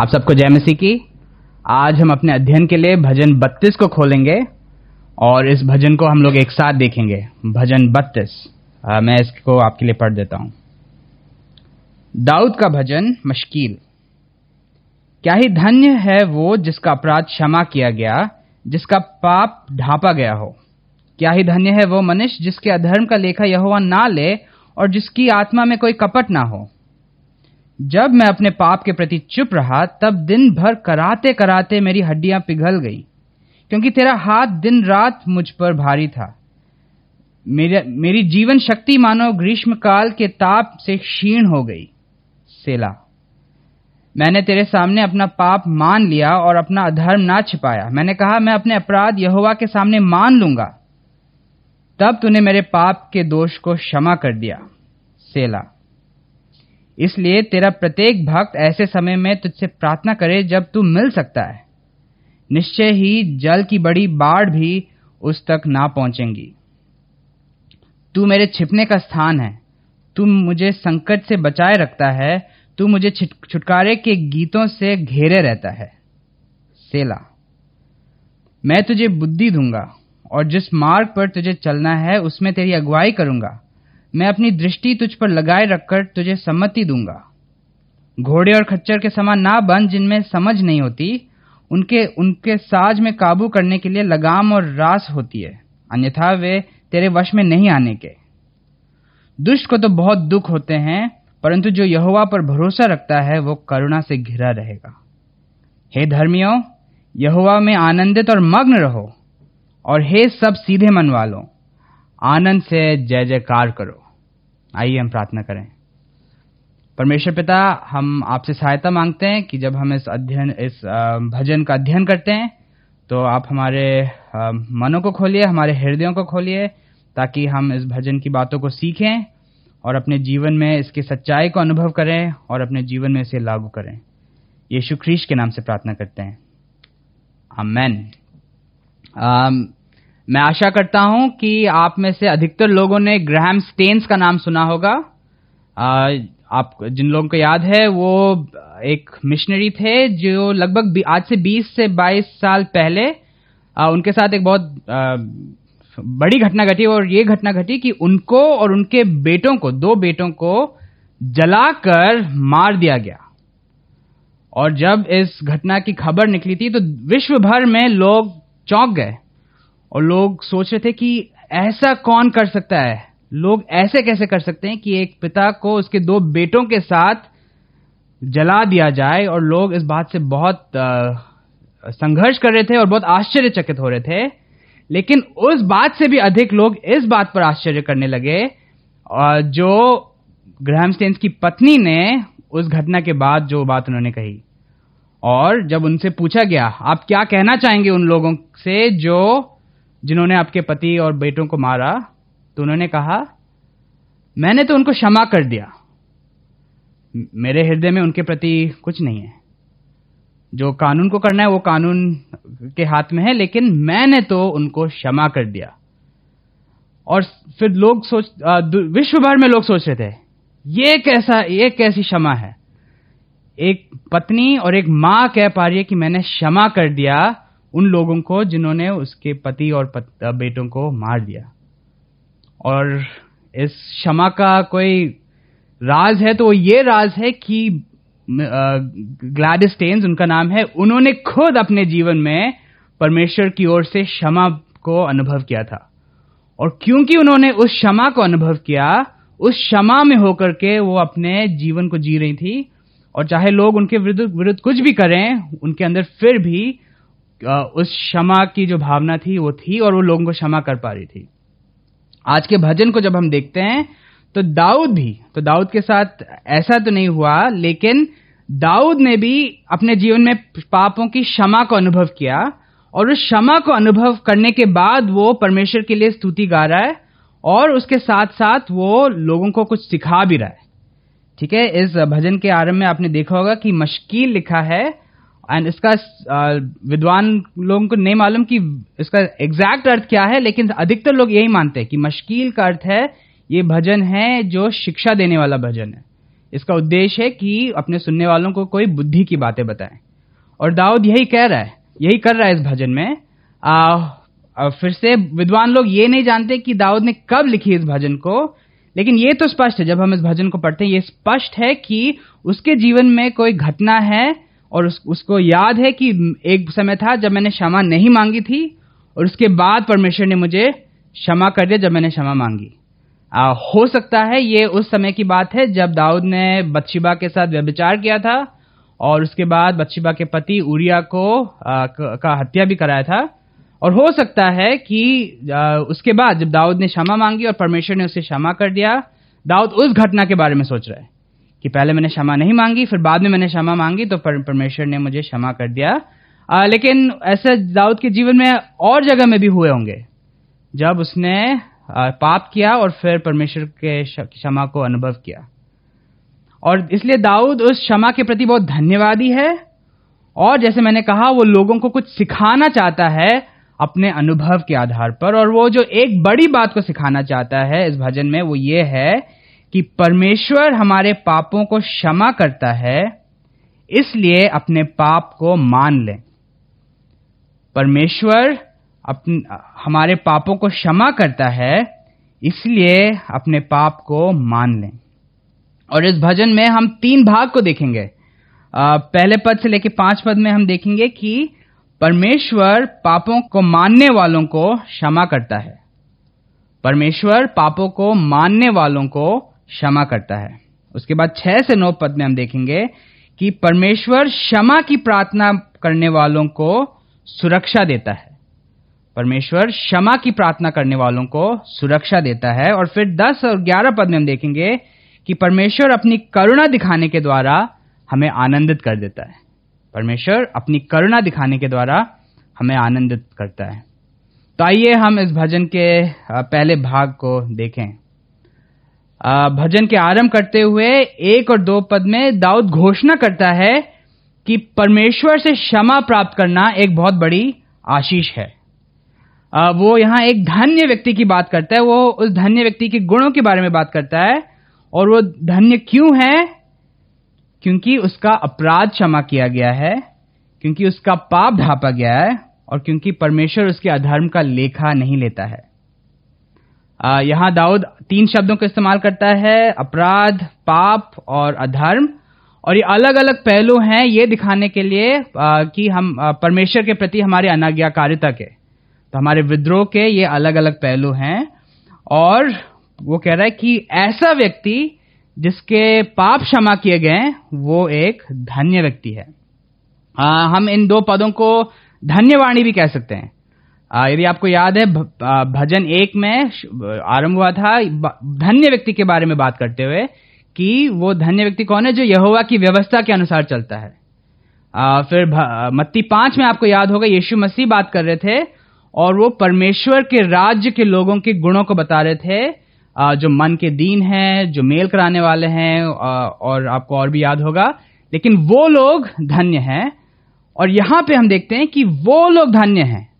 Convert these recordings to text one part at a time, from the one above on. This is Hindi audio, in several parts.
आप सबको जय मसीह की। आज हम अपने अध्ययन के लिए भजन 32 को खोलेंगे और इस भजन को हम लोग एक साथ देखेंगे। भजन 32 आ, मैं इसको आपके लिए पढ़ देता हूँ। दाऊद का भजन मशकील। क्या ही धन्य है वो जिसका अपराध क्षमा किया गया जिसका पाप ढापा गया हो। क्या ही धन्य है वो मनुष्य जिसके अधर्म का लेखा यहोवा ना ले और जिसकी आत्मा में कोई कपट ना हो। जब मैं अपने पाप के प्रति चुप रहा तब दिन भर कराते कराते मेरी हड्डियाँ पिघल गई क्योंकि तेरा हाथ दिन रात मुझ पर भारी था। मेरे, मेरी जीवन शक्ति मानो ग्रीष्म काल के ताप से क्षीण हो गई सेला। मैंने तेरे सामने अपना पाप मान लिया और अपना अधर्म ना छिपाया। मैंने कहा मैं अपने अपराध यहोवा के सामने मान लूँगा। तब तूने मेरे पाप के दोष को क्षमा कर दिया सेला। इसलिए तेरा प्रत्येक भक्त ऐसे समय में तुझसे प्रार्थना करे जब तू मिल सकता है। निश्चय ही जल की बड़ी बाढ़ भी उस तक ना पहुंचेंगी। तू मेरे छिपने का स्थान है। तू मुझे संकट से बचाए रखता है। तू मुझे छुटकारे के गीतों से घेरे रहता है। सेला, मैं तुझे बुद्धि दूँगा और जिस मार्ग पर तुझे चलना है उसमें तेरी अगुवाई करूँगा। मैं अपनी दृष्टि तुझ पर लगाए रखकर तुझे सम्मति दूँगा। घोड़े और खच्चर के समान ना बन, जिनमें समझ नहीं होती, उनके उनके साज में काबू करने के लिए लगाम और रास होती है, अन्यथा वे तेरे वश में नहीं आने के। दुष्ट को तो बहुत दुख होते हैं, परंतु जो यहोवा पर भरोसा रखता है, वो करुणा से घिरा रहेगा। हे धर्मियों, यहोवा में आनंदित और मग्न रहो, और हे सब सीधे मन वालों आनंद से जय जयकार करो। आइए हम प्रार्थना करें। परमेश्वर पिता, हम आपसे सहायता मांगते हैं कि जब हम इस अध्ययन, इस भजन का अध्ययन करते हैं तो आप हमारे मनों को खोलिए, हमारे हृदयों को खोलिए, ताकि हम इस भजन की बातों को सीखें और अपने जीवन में इसकी सच्चाई को अनुभव करें और अपने जीवन में इसे लागू करें। यीशु ख्रीश के नाम से प्रार्थना करते हैं। आमेन। मैं आशा करता हूँ कि आप में से अधिकतर लोगों ने ग्रैम स्टेन्स का नाम सुना होगा। आ, आप जिन लोगों को याद है वो एक मिशनरी थे जो लगभग आज से 20 से 22 साल पहले आ, उनके साथ एक बहुत आ, बड़ी घटना घटी और ये घटना घटी कि उनको और उनके बेटों को दो बेटों को जलाकर मार दिया गया। और जब इस घटना की खबर निकली थी तो विश्व भर में लोग चौंक गए। और लोग सोच रहे थे कि ऐसा कौन कर सकता है? लोग ऐसे कैसे कर सकते हैं कि एक पिता को उसके दो बेटों के साथ जला दिया जाए और लोग इस बात से बहुत संघर्ष कर रहे थे और बहुत आश्चर्यचकित हो रहे थे? लेकिन उस बात से भी अधिक लोग इस बात पर आश्चर्य करने लगे और जो ग्रहम स्टेन्स की पत्नी ने उस घटना के बाद जो बात उन्होंने कही। और जब उनसे पूछा गया, आप क्या कहना चाहेंगे उन लोगों से जो जिन्होंने आपके पति और बेटों को मारा तो उन्होंने कहा, मैंने तो उनको क्षमा कर दिया। मेरे हृदय में उनके प्रति कुछ नहीं है। जो कानून को करना है, वो कानून के हाथ में है, लेकिन मैंने तो उनको क्षमा कर दिया। और फिर लोग सोच विश्व भर में लोग सोच रहे थे, ये कैसा, ये कैसी क्षमा है? एक पत्नी और एक माँ कह पा रही है कि मैंने क्षमा कर दिया उन लोगों को जिन्होंने उसके पति और पत, बेटों को मार दिया। और इस क्षमा का कोई राज है तो ये राज है कि ग्लैडिस्टेन्स उनका नाम है उन्होंने खुद अपने जीवन में परमेश्वर की ओर से क्षमा को अनुभव किया था। और क्योंकि उन्होंने उस क्षमा को अनुभव किया उस क्षमा में होकर के वो अपने जीवन को जी रही थी और चाहे लोग उनके विरुद्ध विरुद्ध कुछ भी करें उनके अंदर फिर भी उस क्षमा की जो भावना थी, वो थी और वो लोगों को क्षमा कर पा रही थी। आज के भजन को जब हम देखते हैं तो दाऊद भी तो दाऊद के साथ ऐसा तो नहीं हुआ, लेकिन दाऊद ने भी अपने जीवन में पापों की क्षमा को अनुभव किया और उस क्षमा को अनुभव करने के बाद वो परमेश्वर के लिए स्तुति गा रहा है और उसके साथ साथ वो लोगों को कुछ सिखा भी रहा है। ठीक है, इस भजन के आरंभ में आपने देखा होगा कि मशकील लिखा है एंड इसका विद्वान लोगों को नहीं मालूम कि इसका एग्जैक्ट अर्थ क्या है लेकिन अधिकतर लोग यही मानते हैं कि मशकील का अर्थ है ये भजन है जो शिक्षा देने वाला भजन है। इसका उद्देश्य है कि अपने सुनने वालों को कोई बुद्धि की बातें बताएँ। और दाऊद यही कह रहा है यही कर रहा है इस भजन में। आ, फिर से विद्वान लोग ये नहीं जानते कि दाऊद ने कब लिखी इस भजन को लेकिन ये तो स्पष्ट है जब हम इस भजन को पढ़ते हैं ये स्पष्ट है कि उसके जीवन में कोई घटना है और उस, उसको याद है कि एक समय था जब मैंने क्षमा नहीं मांगी थी और उसके बाद परमेश्वर ने मुझे क्षमा कर दिया जब मैंने क्षमा मांगी। आ, हो सकता है ये उस समय की बात है जब दाऊद ने बच्चिबा के साथ व्यभिचार किया था और उसके बाद बच्चिबा के पति उरिया को आ, का हत्या भी कराया था। और हो सकता है कि आ, उसके बाद जब दाऊद ने क्षमा मांगी और परमेश्वर ने उसे क्षमा कर दिया दाऊद उस घटना के बारे में सोच रहा कि पहले मैंने क्षमा नहीं मांगी फिर बाद में मैंने क्षमा मांगी तो परमेश्वर ने मुझे क्षमा कर दिया। आ, लेकिन ऐसे दाऊद के जीवन में और जगह में भी हुए होंगे। जब उसने आ, पाप किया और फिर परमेश्वर के क्षमा को अनुभव किया। और इसलिए दाऊद उस क्षमा के प्रति बहुत धन्यवादी है। और जैसे मैंने कहा वो लोगों को कुछ सिखाना चाहता है अपने अनुभव के आधार पर। और वो जो एक बड़ी बात को सिखाना चाहता है इस भजन में वो ये है कि परमेश्वर हमारे पापों को क्षमा करता है, इसलिए अपने पाप को मान लें। परमेश्वर अपने हमारे पापों को क्षमा करता है, इसलिए अपने पाप को मान लें। और इस भजन में हम तीन भाग को देखेंगे। पहले पद से लेकर पाँच पद में हम देखेंगे कि परमेश्वर पापों को मानने वालों को क्षमा करता है। परमेश्वर पापों को मानने वालों को क्षमा करता है। उसके बाद छह से नौ पद में हम देखेंगे कि परमेश्वर क्षमा की प्रार्थना करने वालों को सुरक्षा देता है। परमेश्वर क्षमा की प्रार्थना करने वालों को सुरक्षा देता है और फिर दस और ग्यारह पद में हम देखेंगे कि परमेश्वर अपनी करुणा दिखाने के द्वारा हमें आनंदित कर देता है। परमेश्वर अपनी करुणा दिखाने के द्वारा हमें आनंदित करता है। तो आइए हम इस भजन के पहले भाग को देखें। भजन के आरंभ करते हुए एक और दो पद में दाऊद घोषणा करता है कि परमेश्वर से क्षमा प्राप्त करना एक बहुत बड़ी आशीष है। वो यहाँ एक धन्य व्यक्ति की बात करता है, वो उस धन्य व्यक्ति के गुणों के बारे में बात करता है, और वो धन्य क्यों है? क्योंकि उसका अपराध क्षमा किया गया है, क्योंकि उसका पाप ढापा गया है, और क्योंकि परमेश्वर उसके अधर्म का लेखा नहीं लेता है। यहाँ दाऊद तीन शब्दों का इस्तेमाल करता है अपराध पाप और अधर्म। और ये अलग अलग पहलू हैं ये दिखाने के लिए कि हम परमेश्वर के प्रति हमारे अनाज्ञाकारिता के तो हमारे विद्रोह के ये अलग अलग पहलू हैं। और वो कह रहा है कि ऐसा व्यक्ति जिसके पाप क्षमा किए गए वो एक धन्य व्यक्ति है। आ, हम इन दो पदों को धन्यवाणी भी कह सकते हैं। यदि आपको याद है भजन एक में आरंभ हुआ था धन्य व्यक्ति के बारे में बात करते हुए कि वो धन्य व्यक्ति कौन है जो यहोवा की व्यवस्था के अनुसार चलता है। आ, फिर मत्ती पाँच में आपको याद होगा यीशु मसीह बात कर रहे थे और वो परमेश्वर के राज्य के लोगों के गुणों को बता रहे थे। आ, जो मन के दीन हैं जो मेल कराने वाले हैं और आपको और भी याद होगा। लेकिन वो लोग धन्य हैं और यहाँ पे हम देखते हैं कि वो लोग धन्य हैं।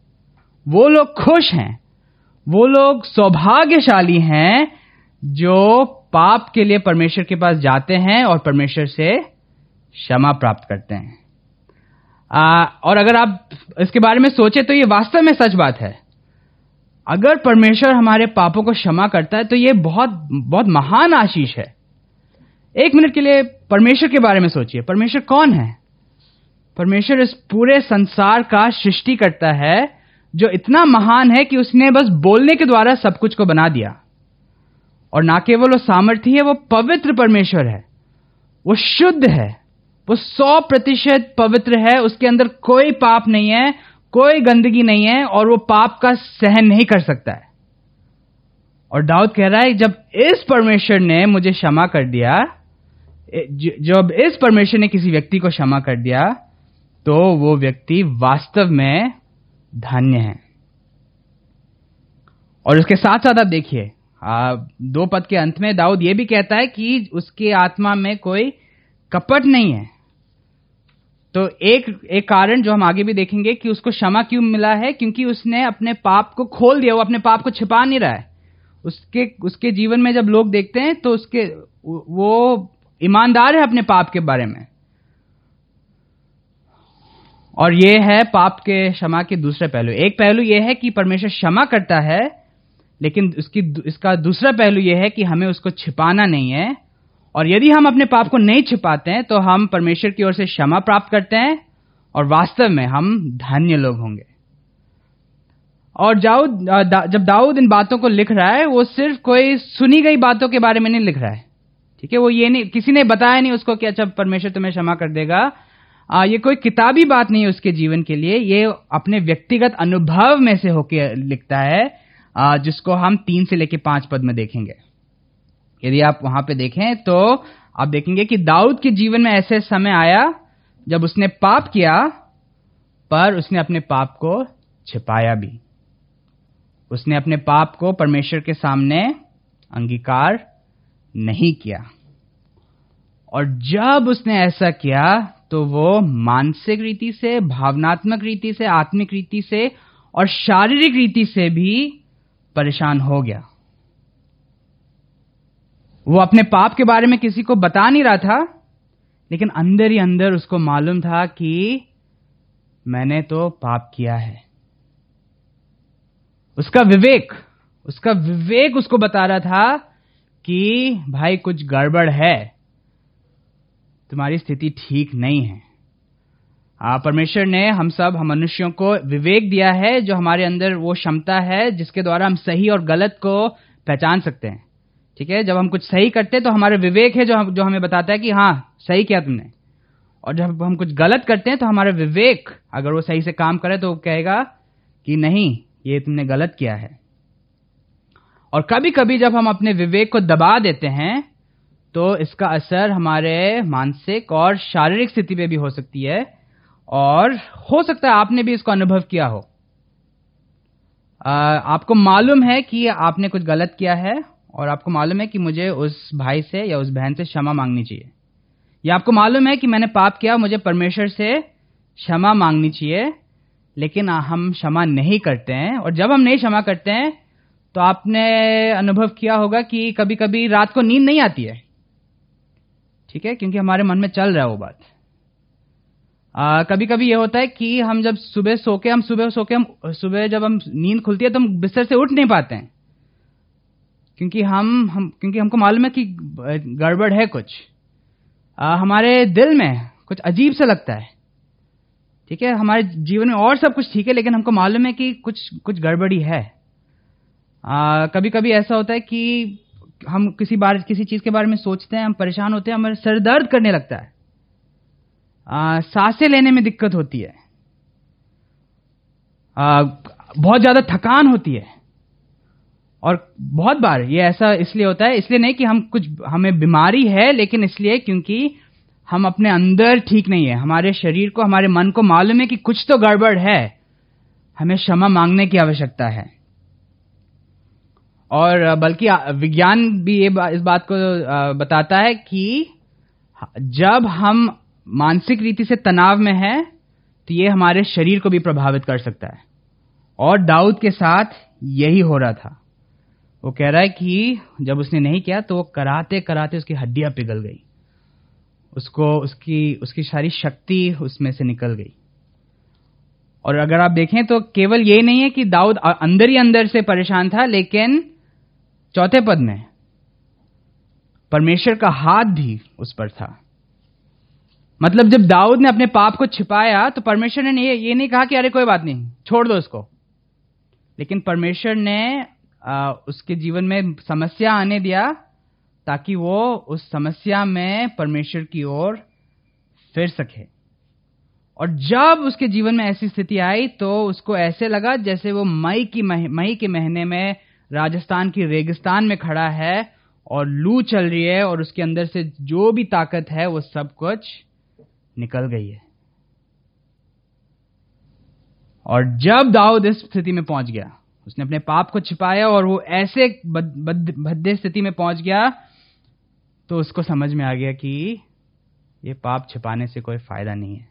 वो लोग खुश हैं। वो लोग सौभाग्यशाली हैं जो पाप के लिए परमेश्वर के पास जाते हैं और परमेश्वर से क्षमा प्राप्त करते हैं। आ, और अगर आप इसके बारे में सोचे तो ये वास्तव में सच बात है। अगर परमेश्वर हमारे पापों को क्षमा करता है तो ये बहुत बहुत महान आशीष है। एक मिनट के लिए परमेश्वर के बारे में सोचिए। परमेश्वर कौन है? परमेश्वर इस पूरे संसार का सृष्टि करता है जो इतना महान है कि उसने बस बोलने के द्वारा सब कुछ को बना दिया। और ना केवल वो सामर्थ्य है, वो पवित्र परमेश्वर है। वो शुद्ध है। वो सौ प्रतिशत पवित्र है। उसके अंदर कोई पाप नहीं है, कोई गंदगी नहीं है, और वो पाप का सहन नहीं कर सकता है। और दाऊद कह रहा है, जब इस परमेश्वर ने मुझे क्षमा कर दिया जब इस परमेश्वर ने किसी व्यक्ति को क्षमा कर दिया तो वो व्यक्ति वास्तव में धन्य है। और उसके साथ साथ आप देखिए दो पद के अंत में दाऊद ये भी कहता है कि उसके आत्मा में कोई कपट नहीं है। तो एक एक कारण जो हम आगे भी देखेंगे कि उसको क्षमा क्यों मिला है, क्योंकि उसने अपने पाप को खोल दिया, वो अपने पाप को छिपा नहीं रहा है। उसके उसके जीवन में जब लोग देखते हैं तो उसके, वो ईमानदार है अपने पाप के बारे में। और ये है पाप के क्षमा के दूसरे पहलू। एक पहलू यह है कि परमेश्वर क्षमा करता है लेकिन उसकी इसका दूसरा पहलू यह है कि हमें उसको छिपाना नहीं है। और यदि हम अपने पाप को नहीं छिपाते हैं तो हम परमेश्वर की ओर से क्षमा प्राप्त करते हैं और वास्तव में हम धन्य लोग होंगे। और जाऊद दा, जब दाऊद इन बातों को लिख रहा है वो सिर्फ़ कोई सुनी गई बातों के बारे में नहीं लिख रहा है। ठीक है वो ये नहीं किसी ने बताया नहीं उसको कि अच्छा परमेश्वर तुम्हें क्षमा कर देगा। आ, ये कोई किताबी बात नहीं है उसके जीवन के लिए ये अपने व्यक्तिगत अनुभव में से होकर लिखता है आ, जिसको हम तीन से लेकर पाँच पद में देखेंगे। यदि आप वहाँ पे देखें तो आप देखेंगे कि दाऊद के जीवन में ऐसे समय आया जब उसने पाप किया पर उसने अपने पाप को छिपाया भी। उसने अपने पाप को परमेश्वर के सामने अंगीकार नहीं किया। और जब उसने ऐसा किया तो वो मानसिक रीति से, भावनात्मक रीति से, आत्मिक रीति से और शारीरिक रीति से भी परेशान हो गया। वो अपने पाप के बारे में किसी को बता नहीं रहा था, लेकिन अंदर ही अंदर उसको मालूम था कि मैंने तो पाप किया है। उसका विवेक उसका विवेक उसको बता रहा था कि भाई कुछ गड़बड़ है। तुम्हारी स्थिति ठीक नहीं है। आ, परमेश्वर ने हम सब हम मनुष्यों को विवेक दिया है जो हमारे अंदर वो क्षमता है जिसके द्वारा हम सही और गलत को पहचान सकते हैं। ठीक है? जब हम कुछ सही करते हैं तो हमारे विवेक है जो हम, जो हमें बताता है कि हाँ सही किया तुमने। और जब हम कुछ गलत करते हैं तो हमारा विवेक अगर वो सही से काम करे तो वो कहेगा कि नहीं ये तुमने गलत किया है। और कभी कभी जब हम अपने विवेक को दबा देते हैं तो इसका असर हमारे मानसिक और शारीरिक स्थिति पे भी हो सकती है और हो सकता है आपने भी इसको अनुभव किया हो। आ, आपको मालूम है कि आपने कुछ गलत किया है और आपको मालूम है कि मुझे उस भाई से या उस बहन से क्षमा मांगनी चाहिए। या आपको मालूम है कि मैंने पाप किया मुझे परमेश्वर से क्षमा मांगनी चाहिए लेकिन हम क्षमा नहीं करते हैं और जब हम नहीं क्षमा करते हैं तो आपने अनुभव किया होगा कि कभी कभी रात को नींद नहीं आती है। ठीक है? क्योंकि हमारे मन में चल रहा है वो बात। आ, कभी कभी ये होता है कि हम जब सुबह सो के हम सुबह सो के हम सुबह जब हम नींद खुलती है तो हम बिस्तर से उठ नहीं पाते हैं। क्योंकि हम हम क्योंकि हमको मालूम है कि गड़बड़ है कुछ। आ, हमारे दिल में कुछ अजीब सा लगता है। ठीक है? हमारे जीवन में और सब कुछ ठीक है लेकिन हमको मालूम है कि कुछ कुछ गड़बड़ी है। आ, कभी कभी ऐसा होता है कि हम किसी बार किसी चीज़ के बारे में सोचते हैं हम परेशान होते हैं हमारे सर दर्द करने लगता है। साँसें लेने में दिक्कत होती है। आ, बहुत ज़्यादा थकान होती है। और बहुत बार ये ऐसा इसलिए होता है इसलिए नहीं कि हम कुछ हमें बीमारी है लेकिन इसलिए क्योंकि हम अपने अंदर ठीक नहीं है। हमारे शरीर को हमारे मन को मालूम है कि कुछ तो गड़बड़ है। हमें क्षमा मांगने की आवश्यकता है। और बल्कि विज्ञान भी ये इस बात को बताता है कि जब हम मानसिक रीति से तनाव में हैं तो ये हमारे शरीर को भी प्रभावित कर सकता है। और दाऊद के साथ यही हो रहा था। वो कह रहा है कि जब उसने नहीं किया तो वो कराते कराते उसकी हड्डियाँ पिघल गई। उसको, उसकी उसकी सारी शक्ति उसमें से निकल गई। और अगर आप देखें तो केवल ये नहीं है कि दाऊद अंदर ही अंदर से परेशान था, लेकिन चौथे पद में परमेश्वर का हाथ भी उस पर था। मतलब जब दाऊद ने अपने पाप को छिपाया तो परमेश्वर ने ये, ये नहीं कहा कि अरे कोई बात नहीं छोड़ दो उसको लेकिन परमेश्वर ने आ, उसके जीवन में समस्या आने दिया ताकि वो उस समस्या में परमेश्वर की ओर फिर सके। और जब उसके जीवन में ऐसी स्थिति आई तो उसको ऐसे लगा जैसे वो मई की मई के महीने में राजस्थान की रेगिस्तान में खड़ा है और लू चल रही है और उसके अंदर से जो भी ताकत है, वो सब कुछ निकल गई है। और जब दाऊद इस स्थिति में पहुँच गया, उसने अपने पाप को छिपाया और वो ऐसे भद्दे स्थिति में पहुँच गया तो उसको समझ में आ गया कि ये पाप छिपाने से कोई फ़ायदा नहीं है।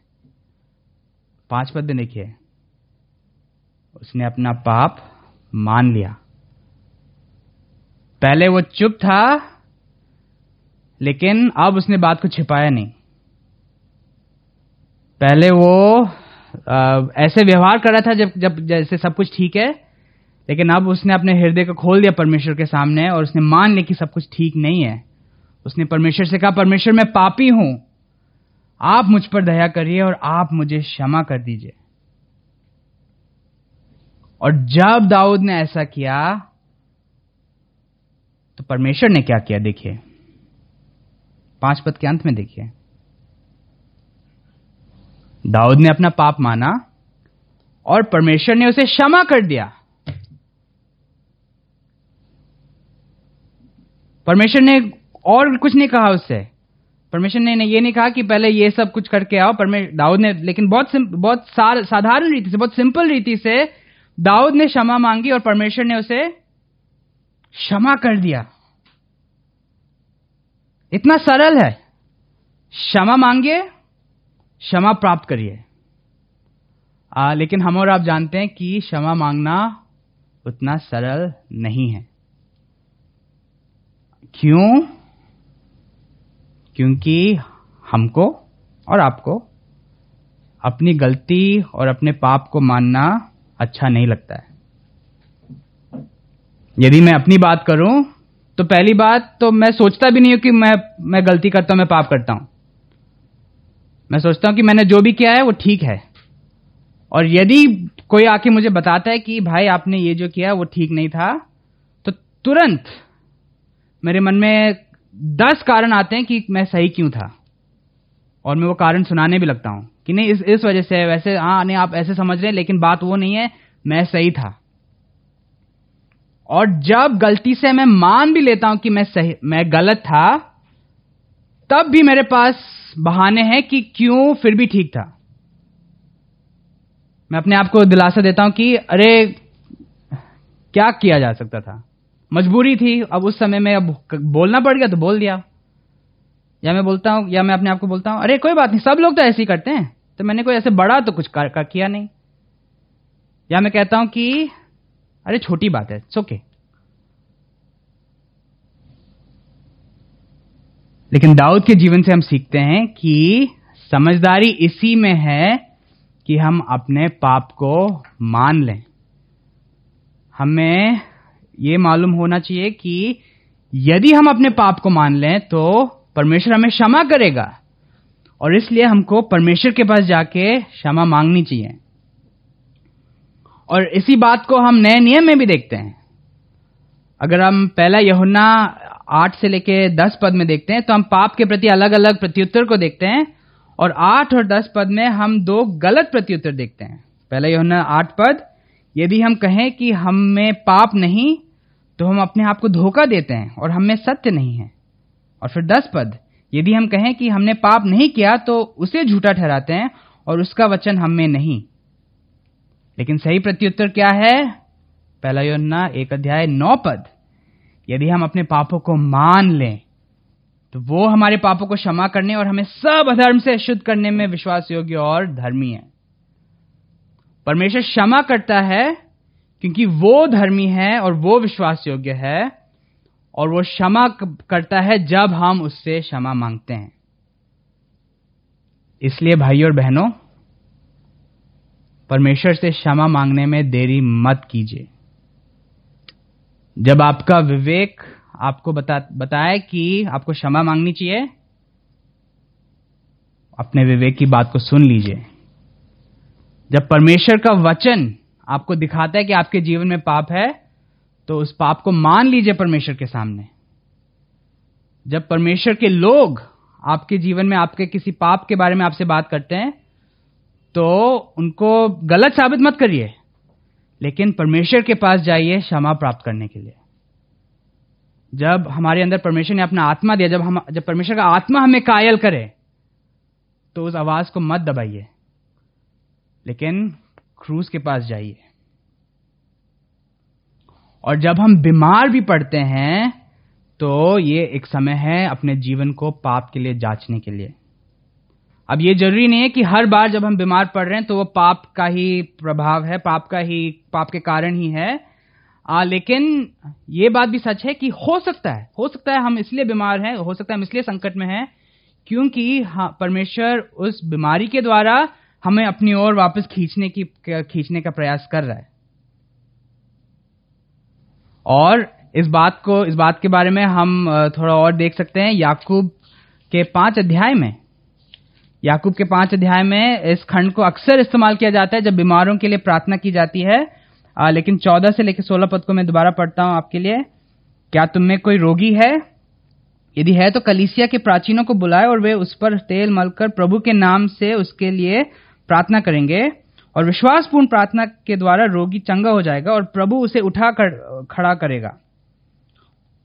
पाँच पद देखिए। उसने अपना पाप मान लिया। पहले वो चुप था लेकिन अब उसने बात को छिपाया नहीं। पहले वो आ, ऐसे व्यवहार कर रहा था जब जब जैसे सब कुछ ठीक है लेकिन अब उसने अपने हृदय को खोल दिया परमेश्वर के सामने और उसने मान लिया कि सब कुछ ठीक नहीं है। उसने परमेश्वर से कहा परमेश्वर मैं पापी हूँ। आप मुझ पर दया करिए और आप मुझे क्षमा कर दीजिए। और जब दाऊद ने ऐसा किया तो परमेश्वर ने क्या किया? देखिए, पाँच पद के अंत में देखिए। दाऊद ने अपना पाप माना और परमेश्वर ने उसे क्षमा कर दिया। परमेश्वर ने और कुछ नहीं कहा उससे। परमेश्वर ने ये नहीं कहा कि पहले ये सब कुछ करके आओ। परमेश्वर दाऊद ने, लेकिन बहुत बहुत साधारण रीति से, बहुत सिंपल रीति से दाऊद ने क्षमा मांगी और परमेश्वर ने उसे क्षमा कर दिया। इतना सरल है। क्षमा मांगिए, क्षमा प्राप्त करिए। लेकिन हम और आप जानते हैं कि क्षमा मांगना उतना सरल नहीं है। क्यों? क्योंकि हमको और आपको अपनी गलती और अपने पाप को मानना अच्छा नहीं लगता है। यदि मैं अपनी बात करूँ तो पहली बात तो मैं सोचता भी नहीं हूँ कि मैं मैं गलती करता हूँ, मैं पाप करता हूँ। मैं सोचता हूँ कि मैंने जो भी किया है, वो ठीक है। और यदि कोई आके मुझे बताता है कि भाई आपने ये जो किया, वो ठीक नहीं था तो तुरंत मेरे मन में दस कारण आते हैं कि मैं सही क्यों था। और मैं वो कारण सुनाने भी लगता हूँ कि नहीं, इस इस वजह से, वैसे हाँ नहीं, आप ऐसे समझ रहे हैं, लेकिन बात वो नहीं है, मैं सही था। और जब गलती से मैं मान भी लेता हूँ कि मैं सही मैं गलत था तब भी मेरे पास बहाने हैं कि क्यों फिर भी ठीक था। मैं अपने आप को दिलासा देता हूँ कि अरे क्या किया जा सकता था? मजबूरी थी अब उस समय में अब बोलना पड़ गया तो बोल दिया। या मैं बोलता हूँ या मैं अपने आप को बोलता हूँ अरे कोई बात नहीं सब लोग तो ऐसे ही करते हैं तो मैंने कोई ऐसे बड़ा तो कुछ कर, कर किया नहीं। या मैं कहता हूँ कि अरे छोटी बात है इट्स ओके लेकिन दाऊद के जीवन से हम सीखते हैं कि समझदारी इसी में है कि हम अपने पाप को मान लें। हमें यह मालूम होना चाहिए कि यदि हम अपने पाप को मान लें तो परमेश्वर हमें क्षमा करेगा। और इसलिए हमको परमेश्वर के पास जाके क्षमा मांगनी चाहिए। और इसी बात को हम नए नियम में भी देखते हैं। अगर हम पहला यहुन्ना आठ से लेके दस पद में देखते हैं तो हम पाप के प्रति अलग अलग प्रत्युत्तर को देखते हैं और आठ और दस पद में हम दो गलत प्रत्युत्तर देखते हैं। पहला यहुन्ना आठ पद यदि हम कहें कि हम में पाप नहीं तो हम अपने आप को धोखा देते हैं और हम में सत्य नहीं है। और फिर दस पद यदि हम कहें कि हमने पाप नहीं किया तो उसे झूठा ठहराते हैं और उसका वचन हम में नहीं। लेकिन सही प्रत्युत्तर क्या है? पहला योन्ना, एक अध्याय, नौ पद। यदि हम अपने पापों को मान लें तो वो हमारे पापों को क्षमा करने और हमें सब अधर्म से शुद्ध करने में विश्वास योग्य और धर्मी है। परमेश्वर क्षमा करता है क्योंकि वो धर्मी है और वो विश्वास योग्य है और वो क्षमा करता है जब हम उससे क्षमा मांगते हैं। इसलिए भाई और बहनों परमेश्वर से क्षमा मांगने में देरी मत कीजिए। जब आपका विवेक आपको बता, बताए कि आपको क्षमा मांगनी चाहिए, अपने विवेक की बात को सुन लीजिए। जब परमेश्वर का वचन आपको दिखाता है कि आपके जीवन में पाप है तो उस पाप को मान लीजिए परमेश्वर के सामने। जब परमेश्वर के लोग आपके जीवन में आपके किसी पाप के बारे में आपसे बात करते हैं तो उनको गलत साबित मत करिए, लेकिन परमेश्वर के पास जाइए क्षमा प्राप्त करने के लिए। जब हमारे अंदर परमेश्वर ने अपना आत्मा दिया, जब हम, जब परमेश्वर का आत्मा हमें कायल करे तो उस आवाज़ को मत दबाइए, लेकिन क्रूज के पास जाइए। और जब हम बीमार भी पड़ते हैं तो ये एक समय है अपने जीवन को पाप के लिए जांचने के लिए। अब ये ज़रूरी नहीं है कि हर बार जब हम बीमार पड़ रहे हैं तो वो पाप का ही प्रभाव है पाप का ही पाप के कारण ही है। आ, लेकिन ये बात भी सच है कि हो सकता है हो सकता है हम इसलिए बीमार हैं हो सकता है हम इसलिए संकट में हैं क्योंकि हाँ, परमेश्वर उस बीमारी के द्वारा हमें अपनी ओर वापस खींचने की खींचने का प्रयास कर रहा है। और इस बात को इस बात के बारे में हम थोड़ा और देख सकते हैं याकूब के पाँच अध्याय में। याकूब के पाँच अध्याय में इस खंड को अक्सर इस्तेमाल किया जाता है जब बीमारों के लिए प्रार्थना की जाती है। आ, लेकिन चौदह से लेकर सोलह पद को मैं दोबारा पढ़ता हूँ आपके लिए। क्या तुम में कोई रोगी है? यदि है तो कलीसिया के प्राचीनों को बुलाए और वे उस पर तेल मलकर प्रभु के नाम से उसके लिए प्रार्थना करेंगे। और विश्वासपूर्ण प्रार्थना के द्वारा रोगी चंगा हो जाएगा और प्रभु उसे उठा कर खड़ा करेगा।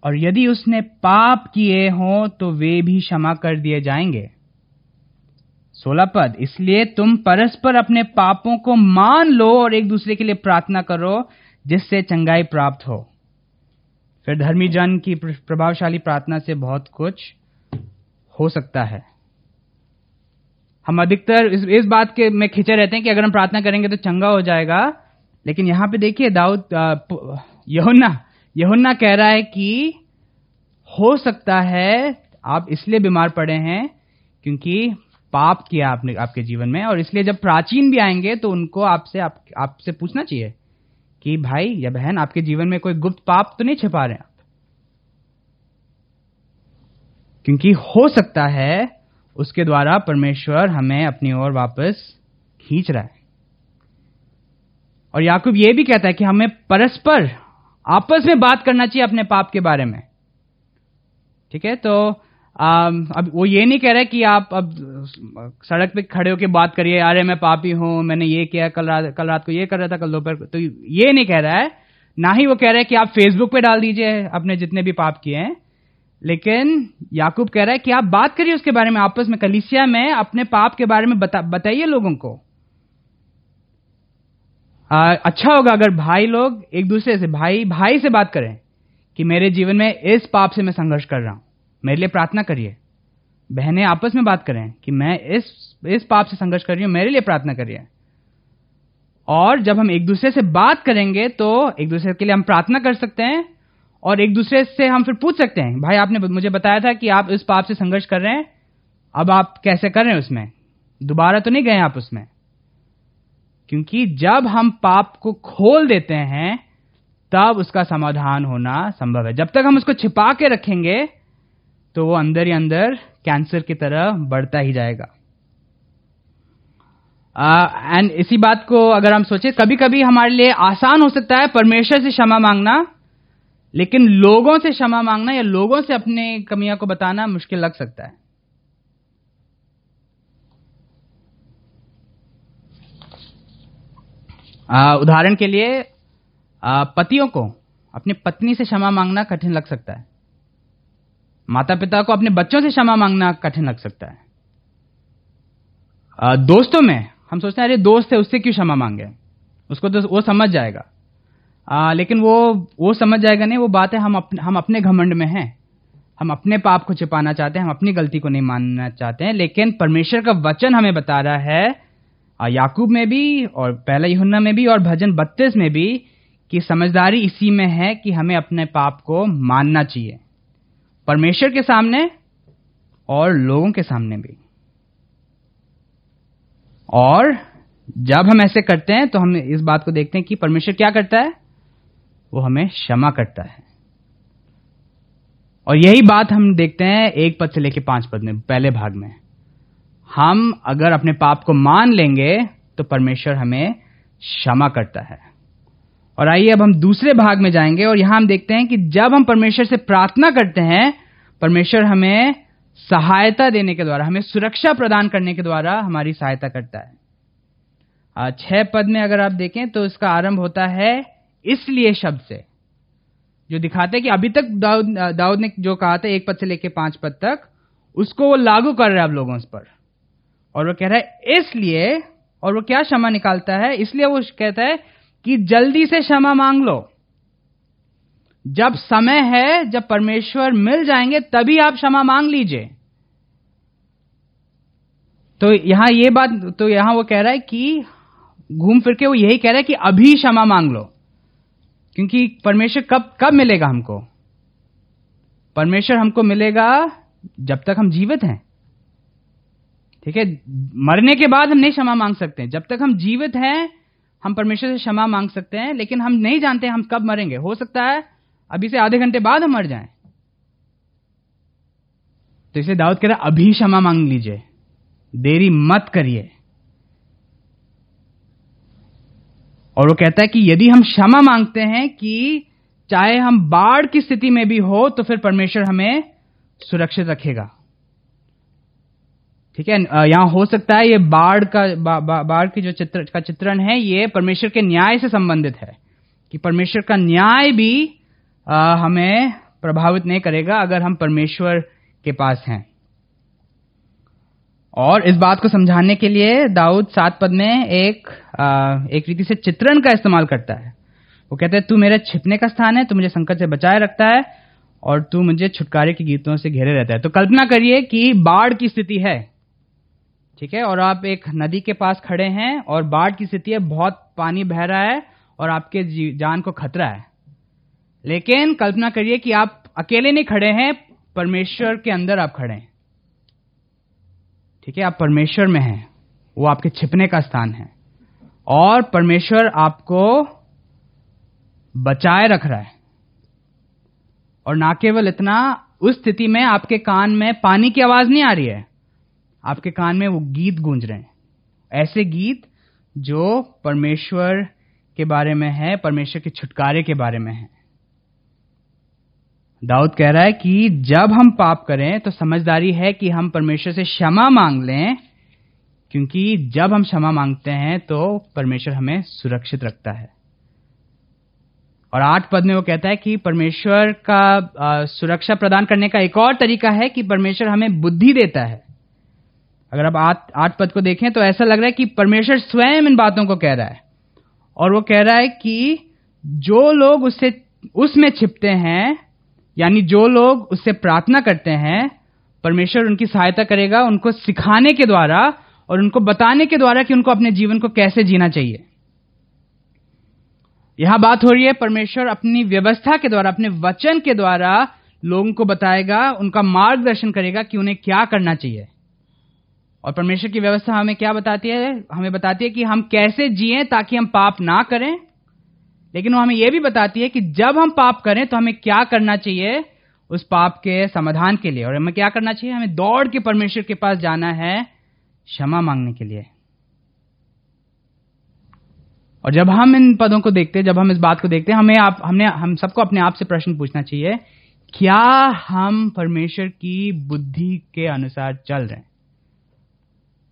और यदि उसने पाप किए हों तो वे भी क्षमा कर दिए जाएँगे। सोलह पद इसलिए तुम परस्पर अपने पापों को मान लो और एक दूसरे के लिए प्रार्थना करो जिससे चंगाई प्राप्त हो। फिर धर्मी जन की प्रभावशाली प्रार्थना से बहुत कुछ हो सकता है। हम अधिकतर इस, इस बात के में खिंचे रहते हैं कि अगर हम प्रार्थना करेंगे तो चंगा हो जाएगा। लेकिन यहाँ पे देखिए दाऊद यहुन्ना यहुन्ना कह रहा है कि हो सकता है आप इसलिए बीमार पड़े हैं क्योंकि पाप किया आपने आपके जीवन में और इसलिए जब प्राचीन भी आएँगे तो उनको आपसे आप, पूछना चाहिए कि भाई या बहन आपके जीवन में कोई गुप्त पाप तो नहीं छिपा रहे आप? क्योंकि हो सकता है उसके द्वारा परमेश्वर हमें अपनी ओर वापस खींच रहा है। और याकूब यह भी कहता है कि हमें परस्पर आपस में बात करना चाहिए अपने पाप के बारे में। ठीक है? तो अब वो ये नहीं कह रहे कि आप अब सड़क पे खड़े होकर बात करिए अरे मैं पापी हूँ मैंने ये किया कल रात कल रात को ये कर रहा था कल दोपहर तो ये नहीं कह रहा है। ना ही वो कह रहा है कि आप फेसबुक पे डाल दीजिए अपने जितने भी पाप किए हैं। लेकिन याकूब कह रहा है कि आप बात करिए उसके बारे में आपस में। कलिसिया में अपने पाप के बारे में बता, बताइए लोगों को। आ, अच्छा होगा अगर भाई लोग एक दूसरे से भाई भाई से बात करें कि मेरे जीवन में इस पाप से मैं संघर्ष कर रहा हूँ। मेरे लिए प्रार्थना करिए। बहनें आपस में बात करें कि मैं इस इस पाप से संघर्ष कर रही हूँ, मेरे लिए प्रार्थना करिए। और जब हम एक दूसरे से बात करेंगे तो एक दूसरे के लिए हम प्रार्थना कर सकते हैं, और एक दूसरे से हम फिर पूछ सकते हैं, भाई आपने मुझे बताया था कि आप इस पाप से संघर्ष कर रहे हैं, अब आप कैसे कर रहे हैं उसमें? दोबारा तो नहीं गए आप उसमें। क्योंकि जब हम पाप को खोल देते हैं, तब उसका समाधान होना संभव है। जब तक हम उसको छिपा के रखेंगे तो वो अंदर ही अंदर कैंसर की तरह बढ़ता ही जाएगा। एंड uh, इसी बात को अगर हम सोचें कभी कभी हमारे लिए आसान हो सकता है परमेश्वर से क्षमा मांगना लेकिन लोगों से क्षमा मांगना या लोगों से अपने कमियाँ को बताना मुश्किल लग सकता है। uh, उदाहरण के लिए uh, पतियों को अपनी पत्नी से क्षमा मांगना कठिन लग सकता है। माता पिता को अपने बच्चों से क्षमा मांगना कठिन लग सकता है। दोस्तों में हम सोचते हैं अरे दोस्त है उससे क्यों क्षमा मांगे? उसको तो वो समझ जाएगा। आ, लेकिन वो वो समझ जाएगा नहीं वो बात है हम अपने हम अपने घमंड में हैं। हम अपने पाप को छिपाना चाहते हैं हम अपनी गलती को नहीं मानना चाहते हैं लेकिन परमेश्वर का वचन हमें बता रहा है याकूब में भी और पहला युना में भी और भजन बत्तीस में भी कि समझदारी इसी में है कि हमें अपने पाप को मानना चाहिए। परमेश्वर के सामने और लोगों के सामने भी। और जब हम ऐसे करते हैं तो हम इस बात को देखते हैं कि परमेश्वर क्या करता है? वो हमें क्षमा करता है। और यही बात हम देखते हैं एक पद से लेकर पाँच पद में, पहले भाग में। हम अगर अपने पाप को मान लेंगे तो परमेश्वर हमें क्षमा करता है। और आइए अब हम दूसरे भाग में जाएँगे और यहाँ हम देखते हैं कि जब हम परमेश्वर से प्रार्थना करते हैं, परमेश्वर हमें सहायता देने के द्वारा, हमें सुरक्षा प्रदान करने के द्वारा हमारी सहायता करता है। छह पद में अगर आप देखें तो इसका आरंभ होता है, इसलिए शब्द से। जो दिखाते हैं कि अभी तक दाऊद दाऊद ने जो कहा था, एक पद से लेकर पाँच पद तक, उसको वो लागू कर रहा है आप लोगों पर। और वो कह रहा है, इसलिए, और वो क्या क्षमा निकालता है? इसलिए वो कहता है कि जल्दी से क्षमा मांग लो। जब समय है, जब परमेश्वर मिल जाएँगे, तभी आप क्षमा मांग लीजिए। तो यहाँ ये बात तो यहाँ वो कह रहा है कि घूम फिर के वो यही कह रहा है कि अभी क्षमा मांग लो। क्योंकि परमेश्वर कब कब मिलेगा हमको? परमेश्वर हमको मिलेगा जब तक हम जीवित हैं। ठीक है? मरने के बाद हम नहीं क्षमा मांग सकते। जब तक हम जीवित हैं हम परमेश्वर से क्षमा मांग सकते हैं, लेकिन हम नहीं जानते हम कब मरेंगे। हो सकता है, अभी से आधे घंटे बाद हम मर जाएँ। तो इसे दाऊद कह रहा अभी क्षमा मांग लीजिए। देरी मत करिए। और वो कहता है कि यदि हम क्षमा मांगते हैं कि चाहे हम बाढ़ की स्थिति में भी हो तो फिर परमेश्वर हमें सुरक्षित रखेगा। ठीक है? यहाँ हो सकता है ये बाढ़ का बा, बा, बाढ़ की जो चित्र का चित्रण है ये परमेश्वर के न्याय से संबंधित है। कि परमेश्वर का न्याय भी आ, हमें प्रभावित नहीं करेगा अगर हम परमेश्वर के पास हैं। और इस बात को समझाने के लिए दाऊद सात पद में एक आ, एक रीति से चित्रण का इस्तेमाल करता है। वो कहते हैं तू मेरे छिपने का स्थान है तू मुझे संकट से बचाए रखता है और तू मुझे छुटकारे के गीतों से घेरे रहता है। तो कल्पना करिए कि बाढ़ की स्थिति है। ठीक है? और आप एक नदी के पास खड़े हैं और बाढ़ की स्थिति है, बहुत पानी बह रहा है और आपके जान को खतरा है। लेकिन कल्पना करिए कि आप अकेले नहीं खड़े हैं, परमेश्वर के अंदर आप खड़े हैं। ठीक है? आप परमेश्वर में हैं, वो आपके छिपने का स्थान है। और परमेश्वर आपको बचाए रख रहा है। और ना केवल इतना, उस स्थिति में आपके कान में पानी की आवाज़ नहीं आ रही है। आपके कान में वो गीत गूंज रहे हैं। ऐसे गीत जो परमेश्वर के बारे में है परमेश्वर के छुटकारे के बारे में है। दाऊद कह रहा है कि जब हम पाप करें तो समझदारी है कि हम परमेश्वर से क्षमा मांग लें क्योंकि जब हम क्षमा मांगते हैं तो परमेश्वर हमें सुरक्षित रखता है। और आठ पद में वो कहता है कि परमेश्वर का आ, सुरक्षा प्रदान करने का एक और तरीका है कि परमेश्वर हमें बुद्धि देता है। अगर आप आठ पद को देखें तो ऐसा लग रहा है कि परमेश्वर स्वयं इन बातों को कह रहा है। और वो कह रहा है कि जो लोग उससे, उसमें छिपते हैं, यानी जो लोग उससे प्रार्थना करते हैं, परमेश्वर उनकी सहायता करेगा उनको सिखाने के द्वारा और उनको बताने के द्वारा कि उनको अपने जीवन को कैसे जीना चाहिए। यहाँ बात हो रही है, परमेश्वर अपनी व्यवस्था के द्वारा, अपने वचन के द्वारा लोगों को बताएगा, उनका मार्गदर्शन करेगा कि उन्हें क्या करना चाहिए। और परमेश्वर की व्यवस्था हमें क्या बताती है? हमें बताती है कि हम कैसे जिए ताकि हम पाप ना करें। लेकिन वो हमें यह भी बताती है कि जब हम पाप करें तो हमें क्या करना चाहिए उस पाप के समाधान के लिए? और हमें क्या करना चाहिए? हमें दौड़ के परमेश्वर के पास जाना है क्षमा मांगने के लिए। और जब हम इन पदों को देखते हैं, जब हम इस बात को देखते हैं, हमें आप, हमने, हम सबको अपने आप से प्रश्न पूछना चाहिए, क्या हम परमेश्वर की बुद्धि के अनुसार चल रहे हैं?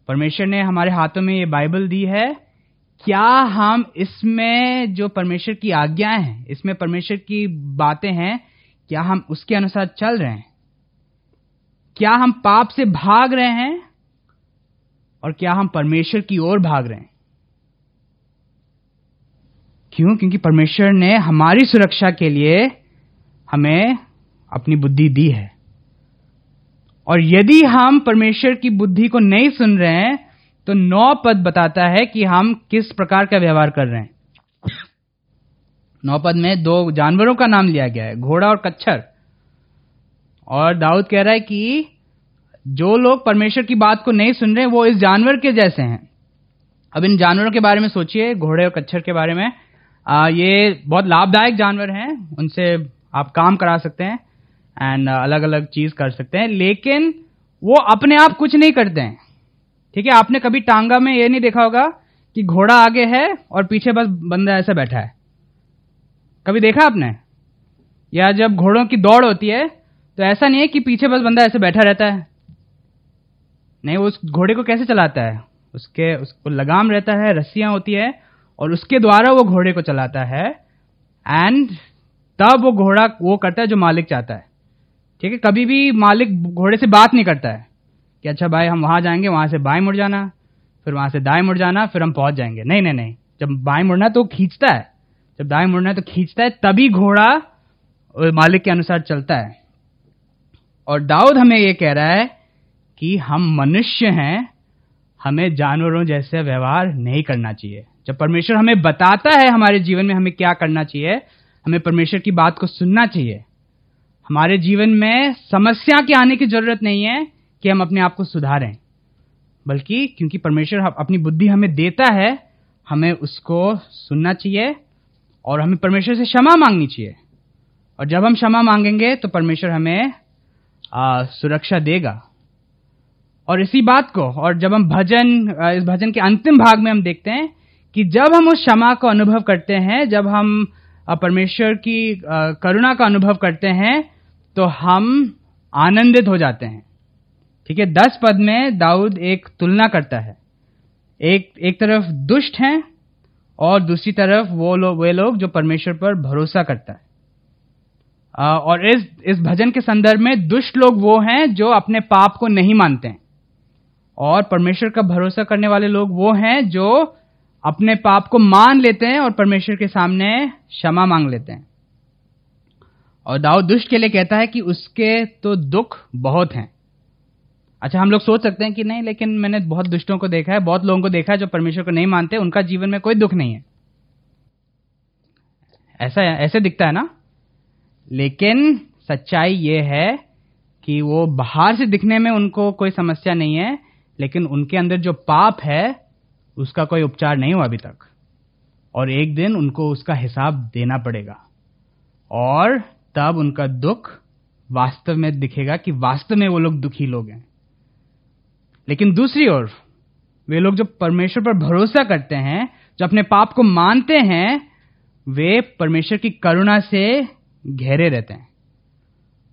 परमेश्वर ने हमारे हाथों में ये बाइबल दी है, क्या हम इसमें जो परमेश्वर की आज्ञाएँ हैं, इसमें परमेश्वर की बातें हैं, क्या हम उसके अनुसार चल रहे हैं? क्या हम पाप से भाग रहे हैं, और क्या हम परमेश्वर की ओर भाग रहे हैं? क्यों? क्योंकि परमेश्वर ने हमारी सुरक्षा के लिए हमें अपनी बुद्धि दी है। और यदि हम परमेश्वर की बुद्धि को नहीं सुन रहे हैं तो नौ पद बताता है कि हम किस प्रकार का व्यवहार कर रहे हैं। नौ पद में दो जानवरों का नाम लिया गया है घोड़ा और कच्छर। और दाऊद कह रहा है कि जो लोग परमेश्वर की बात को नहीं सुन रहे हैं वो इस जानवर के जैसे हैं। अब इन जानवरों के बारे में सोचिए घोड़े और कच्छर के बारे में। आ, ये बहुत लाभदायक जानवर हैं उनसे आप काम करा सकते हैं। एंड अलग अलग चीज़ कर सकते हैं, लेकिन वो अपने आप कुछ नहीं करते हैं। ठीक है, आपने कभी टांगा में ये नहीं देखा होगा कि घोड़ा आगे है और पीछे बस बंदा ऐसे बैठा है। कभी देखा आपने? या जब घोड़ों की दौड़ होती है तो ऐसा नहीं है कि पीछे बस बंदा ऐसे बैठा रहता है? नहीं उस घोड़े को कैसे चलाता है? उसके, उसको लगाम रहता है, रस्सियाँ होती है, और उसके द्वारा वो घोड़े को चलाता है एंड तब वो घोड़ा वो करता है जो मालिक चाहता है। ठीक है, कभी भी मालिक घोड़े से बात नहीं करता है कि अच्छा भाई, हम वहाँ जाएँगे, वहाँ से बाएँ मुड़ जाना, फिर वहाँ से दाएँ मुड़ जाना, फिर हम पहुँच जाएँगे। नहीं नहीं नहीं, जब बाएँ मुड़ना तो खींचता है। जब दाएँ मुड़ना है तो खींचता है, तभी घोड़ा मालिक के अनुसार चलता है। और दाऊद हमें यह कह रहा है कि हम मनुष्य हैं, हमें जानवरों जैसे व्यवहार नहीं करना चाहिए। जब परमेश्वर हमें बताता है हमारे जीवन में हमें क्या करना चाहिए, हमें परमेश्वर की बात को सुनना चाहिए। हमारे जीवन में समस्या के आने की ज़रूरत नहीं है कि हम अपने आप को सुधारें बल्कि क्योंकि परमेश्वर अपनी बुद्धि हमें देता है हमें उसको सुनना चाहिए और हमें परमेश्वर से क्षमा मांगनी चाहिए। और जब हम क्षमा मांगेंगे तो परमेश्वर हमें आ, सुरक्षा देगा। और इसी बात को और जब हम भजन इस भजन के अंतिम भाग में हम देखते हैं कि जब हम उस क्षमा को अनुभव करते हैं जब हम परमेश्वर की करुणा का अनुभव करते हैं तो हम आनंदित हो जाते हैं। ठीक है, दस पद में दाऊद एक तुलना करता है। एक एक तरफ़ दुष्ट हैं और दूसरी तरफ़ वो लोग वे लोग जो परमेश्वर पर भरोसा करता है। और इस इस भजन के संदर्भ में दुष्ट लोग वो हैं जो अपने पाप को नहीं मानते हैं। और परमेश्वर का भरोसा करने वाले लोग वो हैं जो अपने पाप को मान लेते हैं और परमेश्वर के सामने क्षमा मांग लेते हैं। और दाऊद दुष्ट के लिए कहता है कि उसके तो दुख बहुत हैं। अच्छा हम लोग सोच सकते हैं कि नहीं, लेकिन मैंने बहुत दुष्टों को देखा है, बहुत लोगों को देखा है जो परमेश्वर को नहीं मानते, उनका जीवन में कोई दुख नहीं है। ऐसा, ऐसे दिखता है ना? लेकिन सच्चाई ये है कि वो बाहर से दिखने में उनको कोई समस्या नहीं है, लेकिन उनके अंदर जो पाप है, उसका कोई उपचार नहीं हुआ अभी तक। और एक दिन उनको उसका हिसाब देना पड़ेगा। और तब उनका दुख वास्तव में दिखेगा कि वास्तव में वो लोग दुखी लोग हैं। लेकिन दूसरी ओर, वे लोग जो परमेश्वर पर भरोसा करते हैं, जो अपने पाप को मानते हैं, वे परमेश्वर की करुणा से घेरे रहते हैं।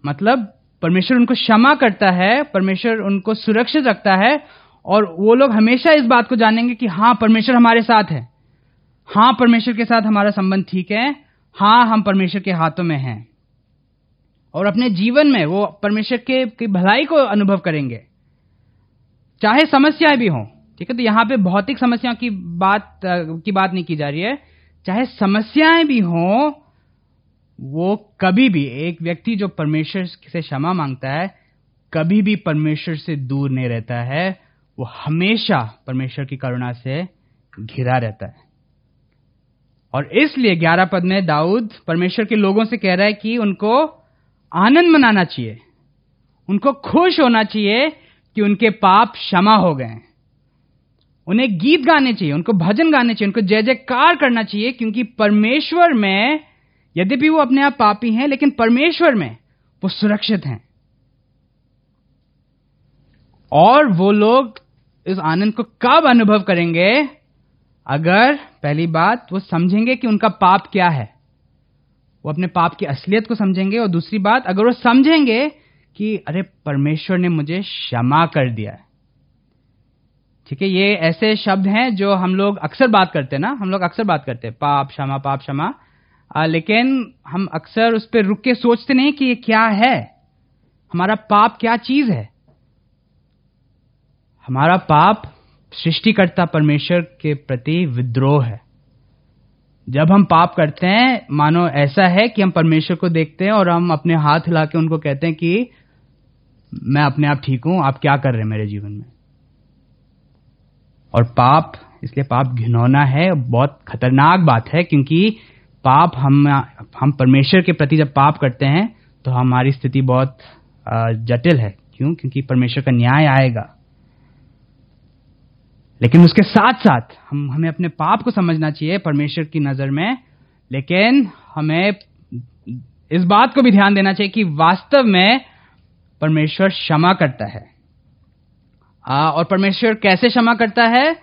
मतलब परमेश्वर उनको क्षमा करता है, परमेश्वर उनको सुरक्षित रखता है, और वो लोग हमेशा इस बात को जानेंगे कि हाँ परमेश्वर हमारे साथ है। हाँ परमेश्वर के साथ हमारा संबंध ठीक है। हाँ हम परमेश्वर के हाथों में हैं। और अपने जीवन में वो परमेश्वर के, की भलाई को अनुभव करेंगे। चाहे समस्याएँ भी हों, ठीक है तो यहाँ पे भौतिक समस्याओं की बात की बात नहीं की जा रही है। चाहे समस्याएँ भी हों, वो कभी भी, एक व्यक्ति जो परमेश्वर से क्षमा माँगता है, कभी भी परमेश्वर से दूर नहीं रहता है। वो हमेशा परमेश्वर की करुणा से घिरा रहता है। और इसलिए ग्यारह पद में दाऊद परमेश्वर के लोगों से कह रहा है कि उनको आनंद मनाना चाहिए। उनको खुश होना चाहिए कि उनके पाप क्षमा हो गए उन्हें गीत गाने चाहिए, उनको भजन गाने चाहिए, उनको जय जयकार करना चाहिए, क्योंकि परमेश्वर में, यद्यपि वो अपने आप पापी हैं, लेकिन परमेश्वर में वो सुरक्षित हैं। और वो लोग इस आनंद को कब अनुभव करेंगे? अगर पहली बात वो समझेंगे कि उनका पाप क्या है। वो अपने पाप की असलियत को समझेंगे और दूसरी बात, अगर वो समझेंगे कि, अरे, परमेश्वर ने मुझे क्षमा कर दिया ठीक है, ये ऐसे शब्द हैं जो हम लोग अक्सर बात करते हैं ना, हम लोग अक्सर बात करते हैं, पाप, क्षमा पाप, क्षमा। लेकिन हम अक्सर उस पर रुक के सोचते नहीं कि ये क्या है। हमारा पाप क्या चीज़ है? हमारा पाप सृष्टिकर्ता परमेश्वर के प्रति विद्रोह है। जब हम पाप करते हैं, मानो ऐसा है कि हम परमेश्वर को देखते हैं और हम अपने हाथ हिला के उनको कहते हैं कि मैं अपने आप ठीक हूँ, आप क्या कर रहे हैं मेरे जीवन में? और पाप, इसलिए पाप घिनौना है, बहुत खतरनाक बात है, क्योंकि पाप हम हम परमेश्वर के प्रति जब पाप करते हैं तो हमारी स्थिति बहुत जटिल है। क्यों? क्योंकि परमेश्वर का न्याय आएगा। लेकिन उसके साथ साथ हम हमें अपने पाप को समझना चाहिए परमेश्वर की नज़र में। लेकिन हमें इस बात को भी ध्यान देना चाहिए कि वास्तव में परमेश्वर क्षमा करता है। आ, और परमेश्वर कैसे क्षमा करता है?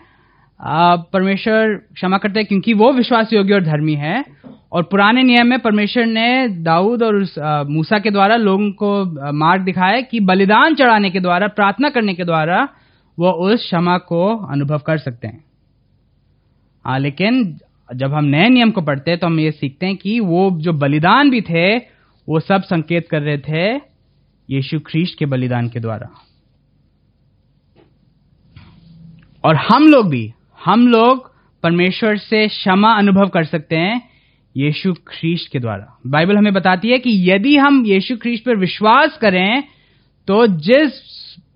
परमेश्वर क्षमा करता है क्योंकि वो विश्वास योग्य और धर्मी है। और पुराने नियम में परमेश्वर ने दाऊद और उस आ, मूसा के द्वारा लोगों को मार्ग दिखाया कि बलिदान चढ़ाने के द्वारा प्रार्थना करने के द्वारा वो उस क्षमा को अनुभव कर सकते हैं। हाँ लेकिन जब हम नए नियम को पढ़ते हैं तो हम ये सीखते हैं कि वो जो बलिदान भी थे, वो सब संकेत कर रहे थे यीशु ख्रीस्ट के बलिदान के द्वारा। और हम लोग भी, हम लोग परमेश्वर से क्षमा अनुभव कर सकते हैं यीशु ख्रीस्ट के द्वारा। बाइबल हमें बताती है कि यदि हम यीशु ख्रीस्ट पर विश्वास करें तो जिस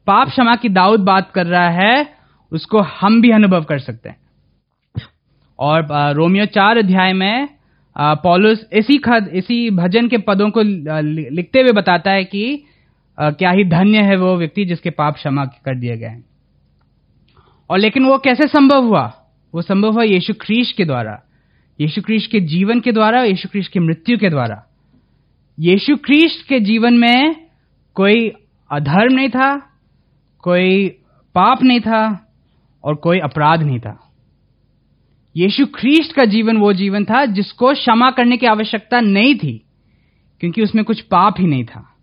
पाप क्षमा की दाऊद बात कर रहा है, उसको हम भी अनुभव कर सकते हैं। और रोमियो चार अध्याय में पॉलुस इसी खद, इसी भजन के पदों को लिखते हुए बताता है कि क्या ही धन्य है वो व्यक्ति जिसके पाप क्षमा कर दिए गए हैं। और लेकिन वो कैसे संभव हुआ? वो संभव हुआ यीशु ख्रीश के द्वारा। यीशु ख्रीश के जीवन के द्वारा यीशु ख्रीश की मृत्यु के द्वारा। यीशु ख्रीश के जीवन में कोई अधर्म नहीं था कोई पाप नहीं था और कोई अपराध नहीं था। यीशु ख्रीस्ट का जीवन वो जीवन था जिसको क्षमा करने की आवश्यकता नहीं थी क्योंकि उसमें कुछ पाप ही नहीं था।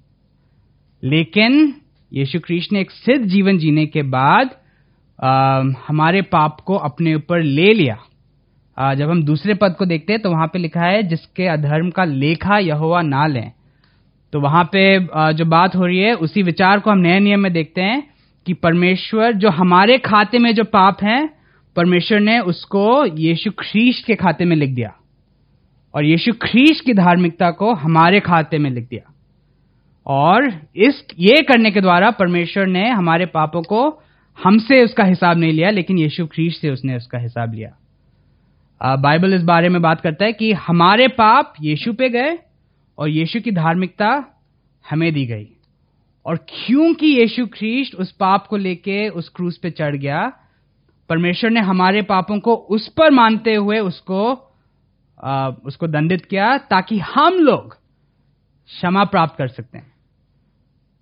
लेकिन यीशु ख्रीस्ट ने एक सिद्ध जीवन जीने के बाद आ, हमारे पाप को अपने ऊपर ले लिया। आ, जब हम दूसरे पद को देखते हैं तो वहाँ पे लिखा है जिसके अधर्म का लेखा यहोवा ना लें। तो वहाँ पे आ, जो बात हो रही है उसी विचार को हम नए नियम में देखते हैं। कि परमेश्वर, जो हमारे खाते में जो पाप है, परमेश्वर ने उसको यीशु ख्रीश के खाते में लिख दिया। और यीशु ख्रीश की धार्मिकता को हमारे खाते में लिख दिया। और इस, ये करने के द्वारा परमेश्वर ने हमारे पापों को हमसे उसका हिसाब नहीं लिया, लेकिन यीशु ख्रीश से उसने उसका हिसाब लिया। बाइबल इस बारे में बात करता है कि हमारे पाप यीशु पे गए और यीशु की धार्मिकता हमें दी गई। और क्योंकि यीशु ख्रीस्ट उस पाप को लेके उस क्रूज पे चढ़ गया परमेश्वर ने हमारे पापों को उस पर मानते हुए उसको आ, उसको दंडित किया ताकि हम लोग क्षमा प्राप्त कर सकते हैं।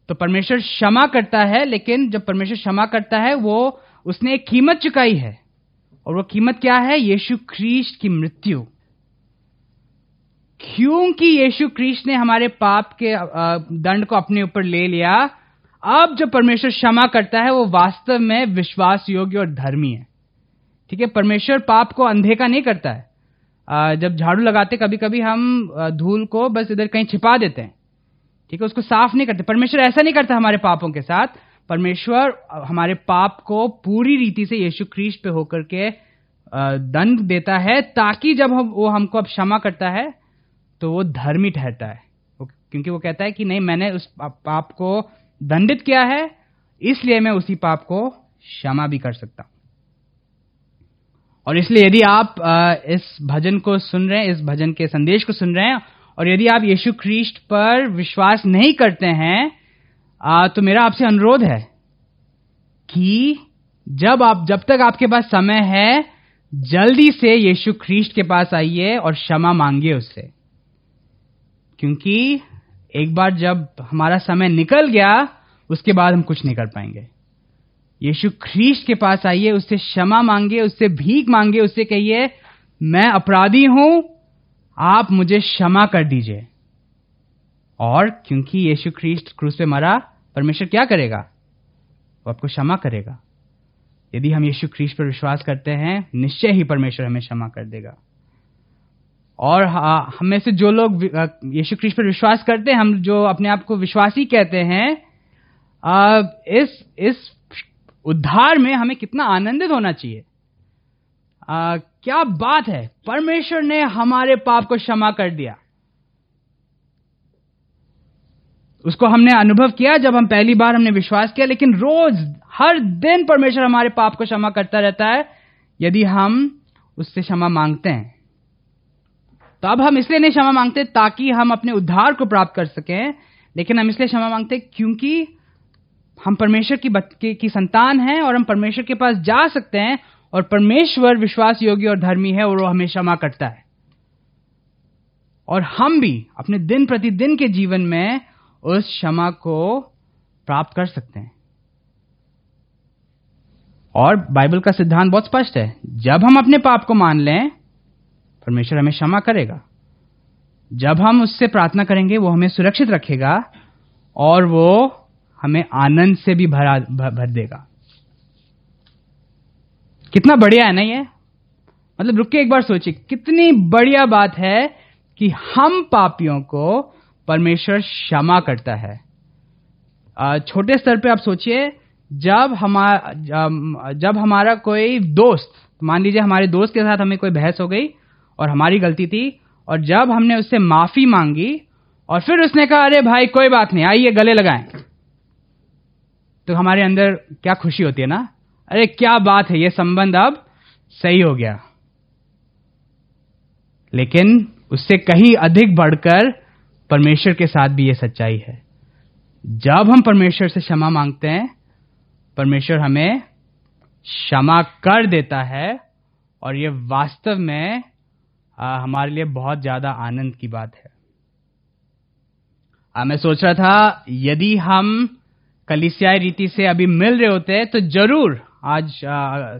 तो परमेश्वर क्षमा करता है लेकिन जब परमेश्वर क्षमा करता है वो उसने एक कीमत चुकाई है। और वो कीमत क्या है? यीशु ख्रीस्ट की मृत्यु। क्योंकि यीशु क्रिस्ट ने हमारे पाप के दंड को अपने ऊपर ले लिया, अब जो परमेश्वर क्षमा करता है, वो वास्तव में विश्वास योग्य और धर्मी है। ठीक है, परमेश्वर पाप को अनदेखा नहीं करता है। जब झाड़ू लगाते कभी कभी हम धूल को बस इधर कहीं छिपा देते हैं। ठीक है, उसको साफ़ नहीं करते। परमेश्वर ऐसा नहीं करता हमारे पापों के साथ। परमेश्वर हमारे पाप को पूरी रीति से यीशु क्रीस्ट पे होकर के दंड देता है, ताकि जब हम, वो हमको अब क्षमा करता है तो वो धर्मी ठहरता है। क्योंकि वो कहता है कि नहीं, मैंने उस पाप को दंडित किया है, इसलिए मैं उसी पाप को क्षमा भी कर सकता हूँ। और इसलिए यदि आप इस भजन को सुन रहे हैं, इस भजन के संदेश को सुन रहे हैं, और यदि आप यीशु ख्रीस्ट पर विश्वास नहीं करते हैं तो मेरा आपसे अनुरोध है कि जब आप, जब तक आपके पास समय है, जल्दी से यीशु ख्रीस्ट के पास आइए और क्षमा मांगिए उससे। क्योंकि एक बार जब हमारा समय निकल गया, उसके बाद हम कुछ नहीं कर पाएँगे। यीशु ख्रीस्ट के पास आइए, उससे क्षमा मांगिए उससे भीख मांगिए उससे कहिए, मैं अपराधी हूँ, आप मुझे क्षमा कर दीजिए। और क्योंकि यीशु ख्रीस्ट क्रूस पे मरा, परमेश्वर क्या करेगा? वो आपको क्षमा करेगा। यदि हम यीशु ख्रीस्ट पर विश्वास करते हैं, निश्चय ही परमेश्वर हमें क्षमा कर देगा। और हम से जो लोग यीशु ख्रीस्ट पर विश्वास करते हैं, हम जो अपने आप को विश्वासी कहते हैं इस इस उद्धार में हमें कितना आनंदित होना चाहिए। क्या बात है, परमेश्वर ने हमारे पाप को क्षमा कर दिया। उसको हमने अनुभव किया जब हम पहली बार हमने विश्वास किया, लेकिन रोज, हर दिन परमेश्वर हमारे पाप को क्षमा करता रहता है, यदि हम उससे क्षमा मांगते हैं। तो अब हम इसलिए नहीं क्षमा मांगते ताकि हम अपने उद्धार को प्राप्त कर सकें लेकिन हम इसलिए क्षमा मांगते क्योंकि हम परमेश्वर की, की, की संतान हैं और हम परमेश्वर के पास जा सकते हैं और परमेश्वर विश्वास योग्य और धर्मी है और वो हमें क्षमा करता है। और हम भी अपने दिन प्रतिदिन के जीवन में उस क्षमा को प्राप्त कर सकते हैं। और बाइबल का सिद्धांत बहुत स्पष्ट है जब हम अपने पाप को मान लें परमेश्वर हमें क्षमा करेगा। जब हम उससे प्रार्थना करेंगे, वो हमें सुरक्षित रखेगा और वो हमें आनंद से भी भरा भर देगा। कितना बढ़िया है ना ये? मतलब रुक के एक बार सोचिए, कितनी बढ़िया बात है कि हम पापियों को परमेश्वर क्षमा करता है। छोटे स्तर पे आप सोचिए, जब हमारा जब हमारा कोई दोस्त, मान लीजिए हमारे दोस्त के साथ हमें कोई बहस हो गई और हमारी गलती थी। और जब हमने उससे माफ़ी मांगी और फिर उसने कहा, अरे भाई, कोई बात नहीं, आइए, गले लगाएँ। तो हमारे अंदर क्या खुशी होती है ना? अरे, क्या बात है, ये संबंध अब सही हो गया। लेकिन उससे कहीं अधिक बढ़कर परमेश्वर के साथ भी यह सच्चाई है। जब हम परमेश्वर से क्षमा मांगते हैं, परमेश्वर हमें क्षमा कर देता है और ये वास्तव में हमारे लिए बहुत ज़्यादा आनंद की बात है। आ, मैं सोच रहा था यदि हम कलिसियाई रीति से अभी मिल रहे होते तो ज़रूर आज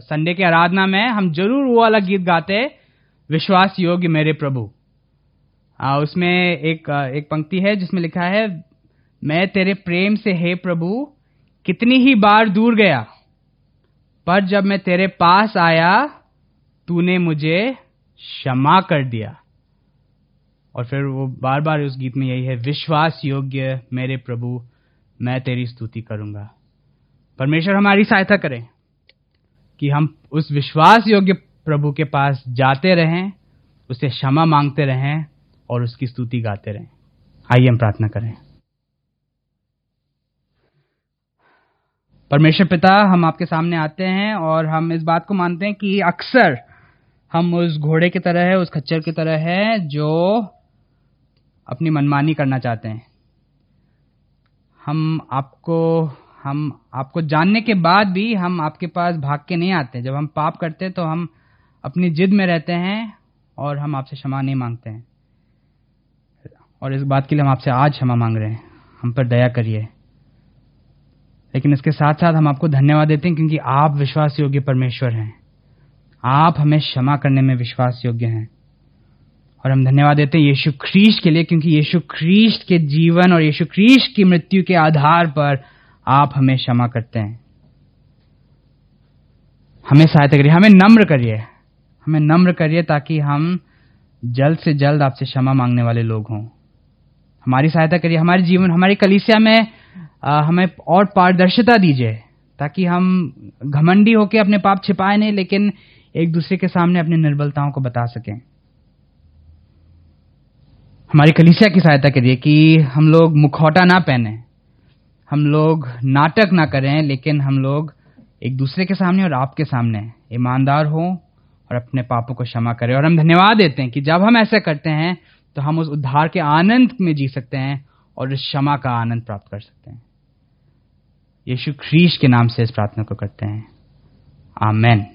संडे के आराधना में हम ज़रूर वो वाला गीत गाते विश्वास योग्य मेरे प्रभु। आ, उसमें एक एक पंक्ति है जिसमें लिखा है मैं तेरे प्रेम से हे प्रभु कितनी ही बार दूर गया पर जब मैं तेरे पास आया तूने मुझे क्षमा कर दिया। और फिर वो बार बार उस गीत में यही है, विश्वास योग्य मेरे प्रभु, मैं तेरी स्तुति करूँगा। परमेश्वर हमारी सहायता करें कि हम उस विश्वास योग्य प्रभु के पास जाते रहें, उसे क्षमा मांगते रहें और उसकी स्तुति गाते रहें। आइए हम प्रार्थना करें। परमेश्वर पिता, हम आपके सामने आते हैं और हम इस बात को मानते हैं कि अक्सर हम उस घोड़े की तरह है, उस खच्चर की तरह है, जो अपनी मनमानी करना चाहते हैं। हम आपको हम आपको जानने के बाद भी हम आपके पास भाग के नहीं आते। जब हम पाप करते तो हम अपनी जिद में रहते हैं और हम आपसे क्षमा नहीं मांगते हैं। और इस बात के लिए हम आपसे आज क्षमा मांग रहे हैं। हम पर दया करिए। लेकिन इसके साथ साथ हम आपको धन्यवाद देते हैं, क्योंकि आप विश्वास योग्य परमेश्वर हैं। आप हमें क्षमा करने में विश्वास योग्य हैं। और हम धन्यवाद देते हैं यीशु ख्रीश के लिए क्योंकि यीशु ख्रीश के जीवन और यीशु ख्रीश की मृत्यु के आधार पर आप हमें क्षमा करते हैं। हमें सहायता करिए हमें नम्र करिए हमें नम्र करिए ताकि हम जल्द से जल्द आपसे क्षमा मांगने वाले लोग हों। हमारी सहायता करिए हमारे जीवन हमारी कलिसिया में आ, हमें और पारदर्शिता दीजिए ताकि हम घमंडी होकर अपने पाप छिपाए नहीं लेकिन एक दूसरे के सामने अपनी निर्बलताओं को बता सकें। हमारी कलिसिया की सहायता करिए कि हम लोग मुखौटा ना पहने, हम लोग नाटक ना करें, लेकिन हम लोग एक दूसरे के सामने और आपके सामने ईमानदार हो और अपने पापों को क्षमा करें। और हम धन्यवाद देते हैं कि जब हम ऐसा करते हैं तो हम उस उद्धार के आनंद में जी सकते हैं और इस क्षमा का आनंद प्राप्त कर सकते हैं। यीशु ख्रीश के नाम से इस प्रार्थना को करते हैं। आमेन।